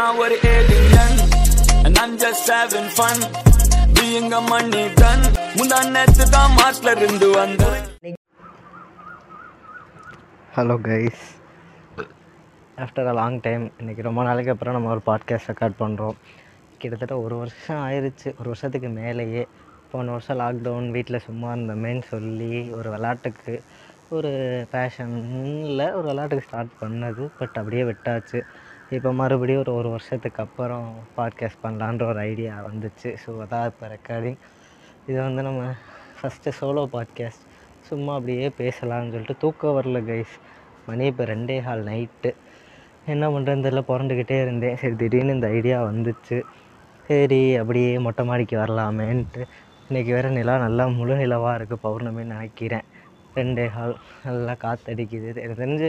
நான் ஒரு alien and I'm just having fun being a money gun. முந்தா நேத்து தான் மாஸ்ல இருந்து வந்தேன். Hello guys after a long time இன்றைக்கி ரொம்ப நாளைக்கு அப்புறம் நம்ம ஒரு பாட்காஸ்ட் ரெக்கார்ட் பண்ணுறோம் கிட்டத்தட்ட ஒரு வருஷம் ஆயிடுச்சு ஒரு வருஷத்துக்கு மேலேயே போன வருஷம் லாக்டவுன் வீட்டில் சும்மா இருந்தோமேன்னு சொல்லி ஒரு விளாட்டுக்கு ஒரு பேஷனில் ஒரு விளாட்டுக்கு ஸ்டார்ட் பண்ணது. பட் அப்படியே விட்டாச்சு. இப்போ மறுபடியும் ஒரு ஒரு வருஷத்துக்கு அப்புறம் பாட்காஸ்ட் பண்ணலான்ற ஒரு ஐடியா வந்துச்சு. ஸோ அதான் இப்போ ரெக்கார்டிங் இது வந்து நம்ம ஃபஸ்ட்டு சோலோ பாட்காஸ்ட் சும்மா அப்படியே பேசலாம்னு சொல்லிட்டு தூக்கம் வரல கைஸ் மணி இப்போ ரெண்டே ஹால் நைட்டு என்ன பண்ணுறதுன்னு தெரியல புரண்டுக்கிட்டே இருந்தேன். சரி திடீர்னு இந்த ஐடியா வந்துச்சு. சரி அப்படியே மொட்டை மாடிக்கு வரலாமேன்ட்டு. இன்றைக்கி வேறு நிலா நல்லா முழு நிலவாக இருக்குது பௌர்ணமின்னு நினைக்கிறேன். ரெண்டே ஹால் நல்லா காற்றடிக்குது எனக்கு தெரிஞ்சு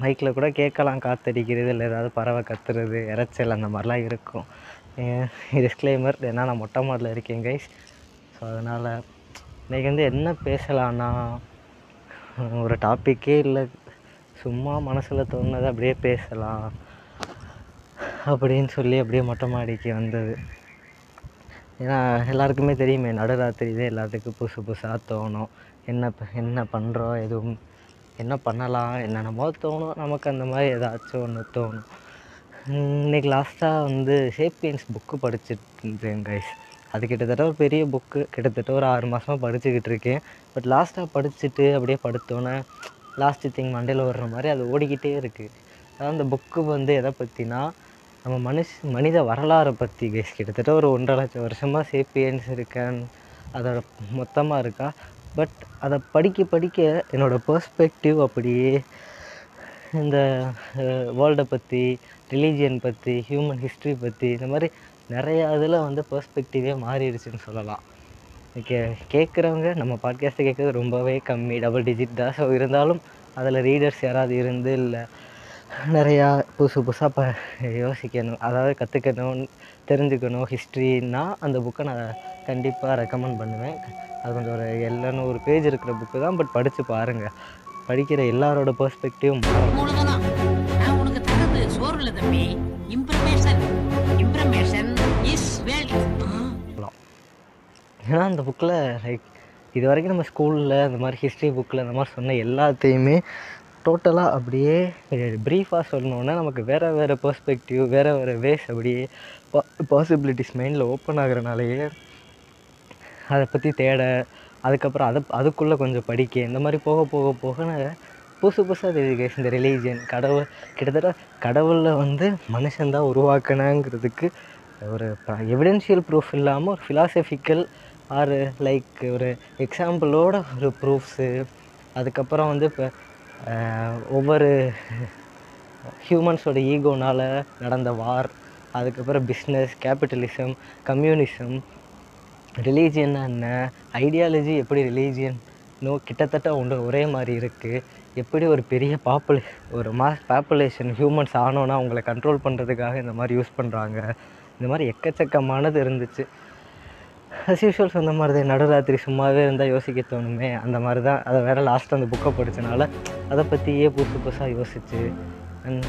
மைக்கில் கூட கேட்கலாம் காற்றடிக்கிறது இல்லை ஏதாவது பறவை கத்துறது இறைச்சல் அந்த மாதிரிலாம் இருக்கும். டிஸ்க்ளைமர் ஏன்னா நான் மொட்டை மாடியில் இருக்கேன் கைஸ் ஸோ அதனால் இன்றைக்கி வந்து என்ன பேசலான்னா ஒரு டாப்பிக்கே இல்லை. சும்மா மனசில் தோணுனதை அப்படியே பேசலாம் அப்படின்னு சொல்லி அப்படியே மொட்டை மாடிக்கு வந்தது. ஏன்னா எல்லாருக்குமே தெரியுமே நடுராத்திரி தான் எல்லாத்துக்கும் புதுசு புதுசாக தோணும். என்ன ப- என்ன பண்ணுறோம் எதுவும் என்ன பண்ணலாம் என்னென்னமோ தோணும். நமக்கு அந்த மாதிரி ஏதாச்சும் ஒன்று தோணும். இன்றைக்கி இன்னைக்கு லாஸ்ட்டாக வந்து சேப்பியன்ஸ் புக்கு படிச்சுட்டு இருந்தேன் கைஸ் அது கிட்டத்தட்ட ஒரு பெரிய புக்கு கிட்டத்தட்ட ஒரு ஆறு மாதமாக படிச்சுக்கிட்டு இருக்கேன். பட் லாஸ்ட்டாக படிச்சுட்டு அப்படியே படுத்தோன்னே லாஸ்ட்டு திங் மண்டையில் வர்ற மாதிரி அது ஓடிக்கிட்டே இருக்குது அதாவது அந்த புக்கு வந்து எதை பற்றினா நம்ம மனுஷ மனித வரலாறை பற்றி கைஸ் கிட்டத்தட்ட ஒரு ஒன்றரை லட்சம் வருஷமாக சேப்பியன்ஸ் இருக்கேன். அதோட மொத்தமாக இருக்கா? பட் அதை படிக்க படிக்க என்னோடய பர்ஸ்பெக்டிவ் அப்படியே இந்த வேர்ல்டை பற்றி ரிலீஜியன் பற்றி ஹியூமன் ஹிஸ்ட்ரி பற்றி இந்த மாதிரி நிறையா இதில் வந்து பர்ஸ்பெக்டிவே மாறிடுச்சுன்னு சொல்லலாம். கே கேட்குறவங்க நம்ம பாட்காஸ்ட்டை கேட்குறது ரொம்பவே கம்மி டபுள் டிஜிட் தான். ஸோ இருந்தாலும் அதில் ரீடர்ஸ் யாராவது இருந்து இல்லை நிறையா புதுசு புதுசாக ப யோசிக்கணும் அதாவது கற்றுக்கணும் தெரிஞ்சுக்கணும் ஹிஸ்ட்ரின்னா அந்த புக்கை நான் கண்டிப்பாக ரெக்கமெண்ட் பண்ணுவேன். அது கொஞ்சம் ஒரு எழுநூறு பேஜ் இருக்கிற புக்கு தான் பட் படித்து பாருங்கள் படிக்கிற எல்லாரோட பெர்ஸ்பெக்டிவும் ஏன்னா அந்த புக்கில் லைக் இது வரைக்கும் நம்ம ஸ்கூலில் அந்த மாதிரி ஹிஸ்ட்ரி புக்கில் அந்த மாதிரி சொன்ன எல்லாத்தையுமே டோட்டலாக அப்படியே ப்ரீஃபாக சொல்லணுன்னா நமக்கு வேறு வேறு பெர்ஸ்பெக்டிவ் வேறு வேறு வேஸ் அப்படியே பா பாசிபிலிட்டிஸ் மைண்டில் ஓப்பன் ஆகுறனாலேயே அதை பற்றி தேட அதுக்கப்புறம் அதை அதுக்குள்ளே கொஞ்சம் படிக்க இந்த மாதிரி போக போக போக நான் புதுசு புதுசாக தெரியுது இந்த ரிலீஜியன் கடவுள் கிட்டத்தட்ட கடவுளில் வந்து மனுஷன்தான் உருவாக்கினாங்கிறதுக்கு ஒரு எவிடென்ஷியல் ப்ரூஃப் இல்லாமல் ஒரு ஃபிலாசபிக்கல் ஆர் லைக் ஒரு எக்ஸாம்பிளோட ஒரு ப்ரூஃப்ஸு அதுக்கப்புறம் வந்து இப்போ ஒவ்வொரு ஹியூமன்ஸோட ஈகோனால் நடந்த வார் அதுக்கப்புறம் பிஸ்னஸ் கேபிட்டலிசம் கம்யூனிசம் ரிலீஜியன்னா என்ன? ஐடியாலஜி எப்படி ரிலீஜியன்னோ கிட்டத்தட்ட ஒன்று ஒரே மாதிரி இருக்குது எப்படி ஒரு பெரிய பாப்புலே ஒரு மாஸ் பாப்புலேஷன் ஹியூமன்ஸ் ஆனோன்னா அவங்கள கண்ட்ரோல் பண்ணுறதுக்காக இந்த மாதிரி யூஸ் பண்ணுறாங்க இந்த மாதிரி எக்கச்சக்கமானது இருந்துச்சு. அஸ் usual சொன்ன மாதிரி தான் நடுராத்திரி சும்மாவே இருந்தால் யோசிக்க தோணுமே. அந்த மாதிரி தான் அதை வேறு லாஸ்ட் அந்த புக்கை படித்தனால அதை பற்றியே புதுசு புதுசாக யோசிச்சு. அண்ட்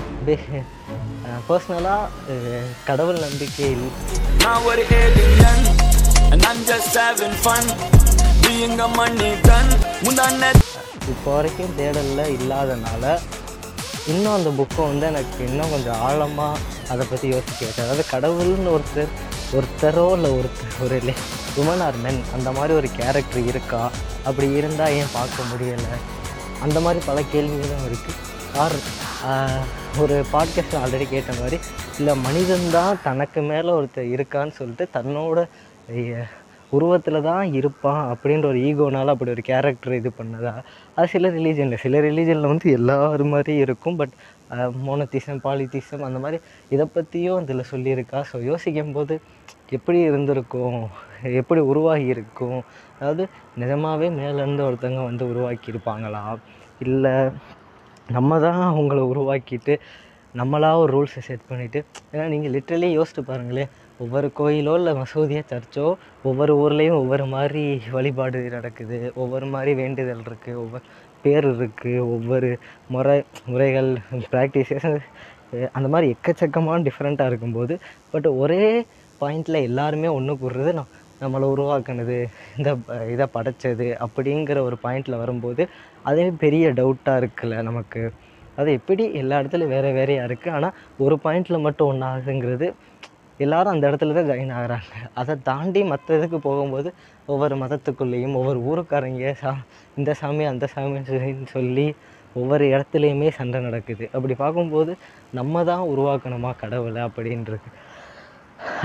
பர்சனலாக கடவுள் நம்பிக்கை இல்லை நான் and I'm just having fun. Being a money gun. முந்தா இப்போ வரைக்கும் தேடலில் இல்லாதனால இன்னும் அந்த புக்கை வந்து எனக்கு இன்னும் கொஞ்சம் ஆழமாக அதை பற்றி யோசிக்க வச்சு அதாவது கடவுள்னு ஒருத்தர் ஒருத்தரோ இல்லை ஒருத்தர் ஒரு உமன் ஆர் மென் அந்த மாதிரி ஒரு கேரக்டர் இருக்கா? அப்படி இருந்தால் ஏன் பார்க்க முடியலை? அந்த மாதிரி பல கேள்விகளும் இருக்குது ஆர் ஒரு பாட்காஸ்ட் ஆல்ரெடி கேட்ட மாதிரி இல்லை மனிதன்தான் தனக்கு மேலே ஒருத்தர் இருக்கான்னு சொல்லிட்டு தன்னோட உருவத்தில் தான் இருப்பான் அப்படின்ற ஒரு ஈகோனால் அப்படி ஒரு கேரக்டர் இது பண்ணதா? அது சில ரிலீஜனில் சில ரிலீஜனில் வந்து எல்லாரு மாதிரி இருக்கும் பட் மோனத்திசம் பாலித்திசம் அந்த மாதிரி இதை பற்றியும் இதில் சொல்லியிருக்கா? ஸோ யோசிக்கும் போது எப்படி இருந்திருக்கும்? எப்படி உருவாகி இருக்கும் அதாவது நிஜமாகவே மேலேருந்து ஒருத்தவங்க வந்து உருவாக்கியிருப்பாங்களா? இல்லை நம்ம தான் அவங்கள உருவாக்கிட்டு நம்மளாக ஒரு ரூல்ஸை செட் பண்ணிவிட்டு ஏன்னா நீங்கள் லிட்ரலி யோசிச்சு பாருங்களேன் ஒவ்வொரு கோயிலோ இல்லை மசூதியோ சர்ச்சோ ஒவ்வொரு ஊர்லேயும் ஒவ்வொரு மாதிரி வழிபாடு நடக்குது. ஒவ்வொரு மாதிரி வேண்டுதல் இருக்குது ஒவ்வொரு பேர் இருக்குது ஒவ்வொரு முறை முறைகள் ப்ராக்டிஸஸ் அந்த மாதிரி எக்கச்சக்கமான டிஃப்ரெண்ட்டாக இருக்கும்போது பட் ஒரே பாயிண்டில் எல்லாருமே ஒன்று கூடுறது நம் நம்மளை உருவாக்குனது இந்த இதை படைச்சது அப்படிங்கிற ஒரு பாயிண்டில் வரும்போது அதே பெரிய டவுட்டாக இருக்குல்ல நமக்கு. அது எப்படி எல்லா இடத்துலையும் வேறு வேறையாக இருக்குது ஆனால் ஒரு பாயிண்டில் மட்டும் ஒன்றாகுங்கிறது எல்லாரும் அந்த இடத்துல தான் ஜாயின் ஆகுறாங்க. அதை தாண்டி மற்ற இதுக்கு போகும்போது ஒவ்வொரு மதத்துக்குள்ளேயும் ஒவ்வொரு ஊருக்காரங்க சா இந்த சாமி அந்த சாமின்னு சொல்லி ஒவ்வொரு இடத்துலையுமே சண்டை நடக்குது. அப்படி பார்க்கும்போது நம்ம தான் உருவாக்கணுமா கடவுளை அப்படின்றது.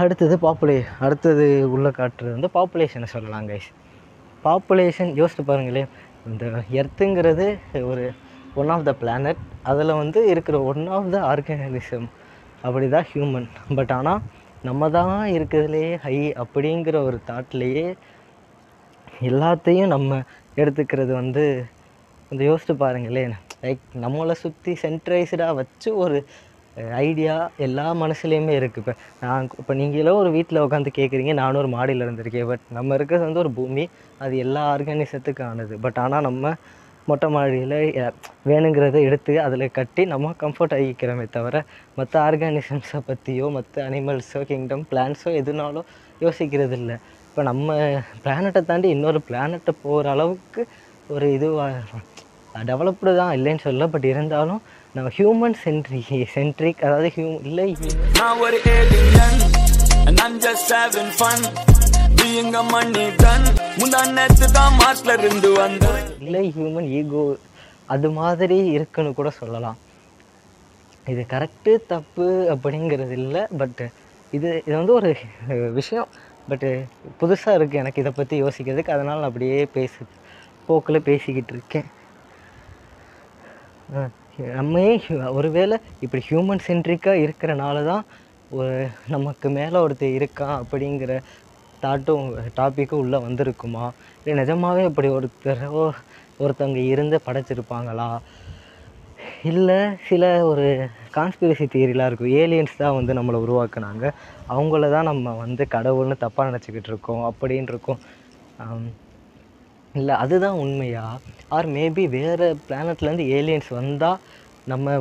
அடுத்தது பாப்புலே அடுத்தது உள்ளே காட்டுறது வந்து பாப்புலேஷனை சொல்லலாம் கைஸ் பாப்புலேஷன் யோசிச்சு பாருங்களேன். இந்த எர்த்துங்கிறது ஒரு ஒன் ஆஃப் த பிளானட் அதில் வந்து இருக்கிற ஒன் ஆஃப் த ஆர்கானிசம் அப்படி தான் ஹியூமன் பட் ஆனால் நம்ம தான் இருக்கிறதுலையே ஹை அப்படிங்கிற ஒரு தாட்லேயே எல்லாத்தையும் நம்ம எடுத்துக்கிறது வந்து கொஞ்சம் யோசித்து பாருங்களேன். லைக் நம்மளை சுற்றி சென்ட்ரைஸ்டாக வச்சு ஒரு ஐடியா எல்லா மனசுலேயுமே இருக்குது இப்போ நான் இப்போ நீங்களோ ஒரு வீட்டில் உட்காந்து கேட்குறீங்க நானும் ஒரு மாடியில் இருந்திருக்கேன். பட் நம்ம இருக்கிறது வந்து ஒரு பூமி அது எல்லா ஆர்கானிசத்துக்கானது பட் ஆனால் நம்ம மொட்டை மாடியில் வேணுங்கிறத எடுத்து அதில் கட்டி நம்ம கம்ஃபர்ட் ஆகிக்கிறோமே தவிர மற்ற ஆர்கானிசம்ஸை பற்றியோ மற்ற அனிமல்ஸோ கிங்டம் பிளான்ஸோ எதுனாலும் யோசிக்கிறது இல்லை இப்போ நம்ம பிளானட்டை தாண்டி இன்னொரு பிளானட்டை போகிற அளவுக்கு ஒரு இதுவாக டெவலப்டு தான் இல்லைன்னு சொல்ல பட் இருந்தாலும் நம்ம ஹியூமன் சென்ட்ரிக் சென்ட்ரிக் அதாவது ஹியூ இல்லை Now எங்க மண்ணி and முந்தான் நேத்து தான் மாஸ்ல இருந்து வந்தேன். இல்லை ஹியூமன் ஈகோ அது மாதிரி இருக்குன்னு கூட சொல்லலாம். இது கரெக்டு தப்பு அப்படிங்கிறது இல்லை பட்டு இது இது வந்து ஒரு விஷயம். பட்டு புதுசாக இருக்குது எனக்கு இதை பற்றி யோசிக்கிறதுக்கு. அதனால் நான் அப்படியே பேசு போக்கில் பேசிக்கிட்டு இருக்கேன். நம்மையே ஒருவேளை இப்படி ஹியூமன் சென்ட்ரிக்காக இருக்கிறனால தான் ஒரு நமக்கு மேலே ஒருத்தர் இருக்கான் அப்படிங்கிற தாட்டும் டாப்பிக்கும் உள்ளே வந்திருக்குமா? இல்லை நிஜமாவே இப்படி ஒருத்தரோ ஒருத்தவங்க இருந்து படைச்சிருப்பாங்களா? இல்லை சில ஒரு கான்ஸ்பிரசி தியரிலாம் இருக்கும். ஏலியன்ஸ் தான் வந்து நம்மளை உருவாக்குனாங்க. அவங்கள தான் நம்ம வந்து கடவுள்னு தப்பாக நினச்சிக்கிட்டு இருக்கோம் அப்படின்னு இருக்கும். இல்லை அதுதான் உண்மையா? ஆர் மேபி வேறு பிளானட்லேருந்து ஏலியன்ஸ் வந்தால் நம்ம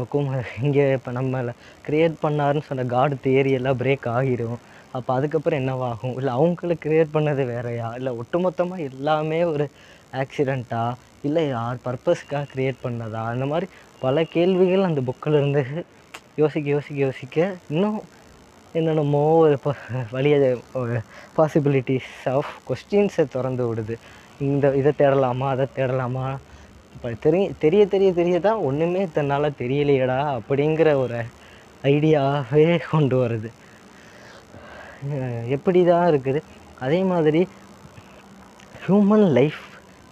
இங்கே இப்போ நம்மளை க்ரியேட் பண்ணாருன்னு சொன்ன காடு தியரி எல்லாம் பிரேக் ஆகிடும் அப்போ அதுக்கப்புறம் என்னவாகும்? இல்லை அவங்கள க்ரியேட் பண்ணது வேறையா? இல்லை ஒட்டுமொத்தமாக எல்லாமே ஒரு ஆக்சிடெண்ட்டா இல்லை யார் பர்பஸ்க்காக க்ரியேட் பண்ணதா? அந்த மாதிரி பல கேள்விகள் அந்த புக்கில் இருந்து யோசிக்க யோசிக்க யோசிக்க இன்னும் என்னென்னமோ ஒரு ப- வழிய பாசிபிலிட்டிஸ் ஆஃப் கொஸ்டின்ஸை திறந்து விடுது. இந்த இதை தேடலாமா அதை தேடலாமா? இப்போ தெரிய தெரிய தெரிய தெரிய தான் ஒன்றுமே தன்னால் தெரியலையடா அப்படிங்கிற ஒரு ஐடியாவே கொண்டு வருது. எப்படி தான் இருக்குது? அதே மாதிரி ஹியூமன் லைஃப்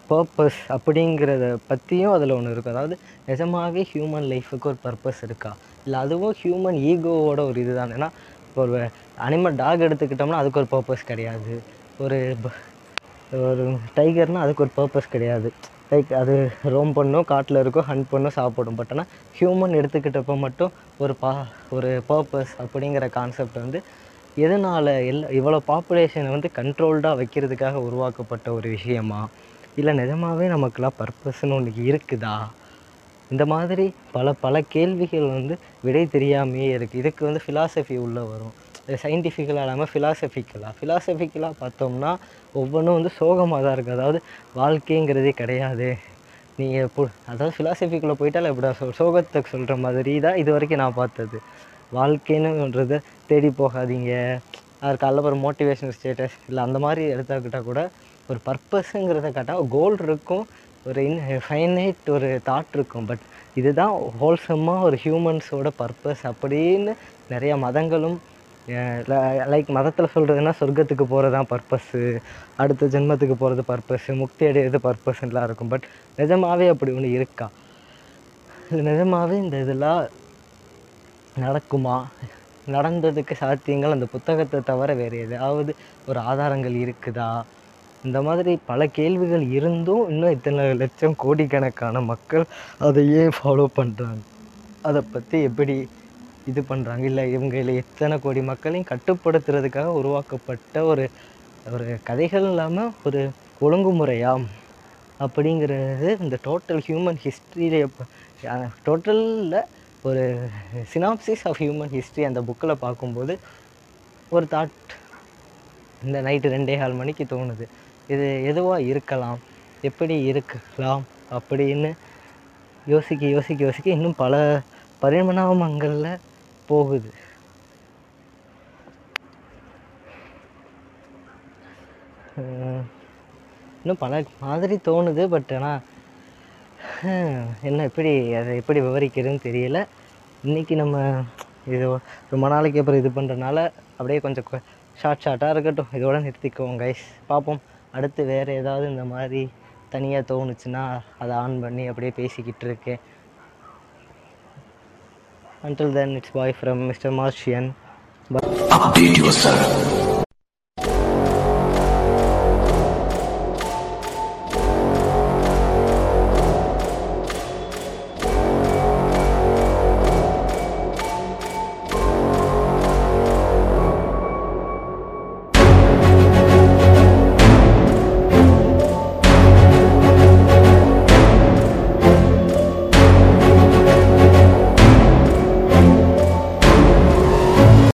பர்பஸ் அப்படிங்கிறத பற்றியும் அதில் ஒன்று இருக்கும் அதாவது நிஜமாகவே ஹியூமன் லைஃபுக்கு ஒரு பர்பஸ் இருக்கா? இல்லை அதுவும் ஹியூமன் ஈகோவோட ஒரு இதுதான். ஏன்னா இப்போ ஒரு அனிமல் டாக் எடுத்துக்கிட்டோம்னா அதுக்கு ஒரு பர்பஸ் கிடையாது. ஒரு ப- ஒரு டைகர்னால் அதுக்கு ஒரு பர்பஸ் கிடையாது. லைக் அது ரோம் பண்ணும் காட்டில் இருக்கும் ஹண்ட் பண்ணும் சாப்பிடும். பட் ஆனால் ஹியூமன் எடுத்துக்கிட்டப்போ மட்டும் ஒரு பா ஒரு பர்பஸ் அப்படிங்கிற கான்செப்ட் வந்து எதனால் எல்லா இவ்வளோ பாப்புலேஷனை வந்து கண்ட்ரோல்டாக வைக்கிறதுக்காக உருவாக்கப்பட்ட ஒரு விஷயமா? இல்லை நிஜமாகவே நமக்கெல்லாம் பர்பஸ்ன்னு ஒன்று இருக்குதா? இந்த மாதிரி பல பல கேள்விகள் வந்து விடை தெரியாமையே இருக்குது இதுக்கு வந்து ஃபிலாசபி உள்ளே வரும். சயின்டிஃபிக்கலாக இல்லாமல் ஃபிலாசபிக்கலாக ஃபிலாசபிக்கலாக பார்த்தோம்னா ஒவ்வொன்றும் வந்து சோகமாக தான் இருக்குது அதாவது வாழ்க்கைங்கிறதே கிடையாது. நீங்கள் இப்போ அதாவது ஃபிலாசபிக்குள்ளே போயிட்டால் எப்படி சொ சோகத்தை சொல்கிற மாதிரி தான் இது வரைக்கும் நான் பார்த்தது. வாழ்க்கைன்னுன்றத தேடி போகாதீங்க. அது காலைல ஒரு மோட்டிவேஷனல் ஸ்டேட்டஸ் இல்லை அந்த மாதிரி எடுத்துக்கிட்டால் கூட ஒரு பர்பஸுங்கிறத கேட்டால் கோல் இருக்கும். ஒரு இன் ஃபைனைட் ஒரு தாட் இருக்கும். பட் இதுதான் ஹோல்சம்மாக ஒரு ஹியூமன்ஸோட பர்பஸ் அப்படின்னு நிறையா மதங்களும் லைக் மதத்தில் சொல்கிறதுனா சொர்க்கத்துக்கு போகிறது தான் பர்பஸ்ஸு அடுத்த ஜென்மத்துக்கு போகிறது பர்பஸ்ஸு முக்தி அடையிறது பர்பஸ்லாம் இருக்கும். பட் நிஜமாகவே அப்படி ஒன்று இருக்கா? நிஜமாகவே இந்த இதெல்லாம் நடக்குமா? நடந்ததுக்கு சாத்தியங்கள் அந்த புத்தகத்தை தவிர வேறு ஏதாவது ஒரு ஆதாரங்கள் இருக்குதா? இந்த மாதிரி பல கேள்விகள் இருந்தும் இன்னும் இத்தனை லட்சம் கோடிக்கணக்கான மக்கள் அதையே ஃபாலோ பண்ணுறாங்க அதை பற்றி எப்படி இது பண்ணுறாங்க இல்லை இவங்கள எத்தனை கோடி மக்களையும் கட்டுப்படுத்துறதுக்காக உருவாக்கப்பட்ட ஒரு ஒரு கதைகள் இல்லாமல் ஒரு ஒழுங்குமுறையா? அப்படிங்கிறது இந்த டோட்டல் ஹியூமன் ஹிஸ்ட்ரியில டோட்டலில் ஒரு சினாப்சிஸ் ஆஃப் ஹியூமன் ஹிஸ்ட்ரி அந்த புக்கில் பார்க்கும்போது ஒரு தாட் இந்த நைட்டு ரெண்டே கால் மணிக்கு தோணுது. இது எதுவாக இருக்கலாம்? எப்படி இருக்கலாம்? அப்படின்னு யோசிக்க யோசிக்க யோசிக்க இன்னும் பல பரிணாமங்களில் போகுது. இன்னும் பல மாதிரி தோணுது பட் ஆனால் என்ன எப்படி அதை எப்படி விவரிக்கிறதுன்னு தெரியல. இன்றைக்கி நம்ம இது ரொம்ப நாளைக்கு அப்புறம் இது பண்ணுறனால அப்படியே கொஞ்சம் ஷார்ட் ஷார்ட்டாக இருக்கட்டும். இதோட நிறுத்திக்குவோம் கைஸ் பார்ப்போம். அடுத்து வேறு ஏதாவது இந்த மாதிரி தனியாக தோணுச்சுன்னா அதை ஆன் பண்ணி அப்படியே பேசிக்கிட்டு இருக்கேன். Until then it's bye from Mister Martian but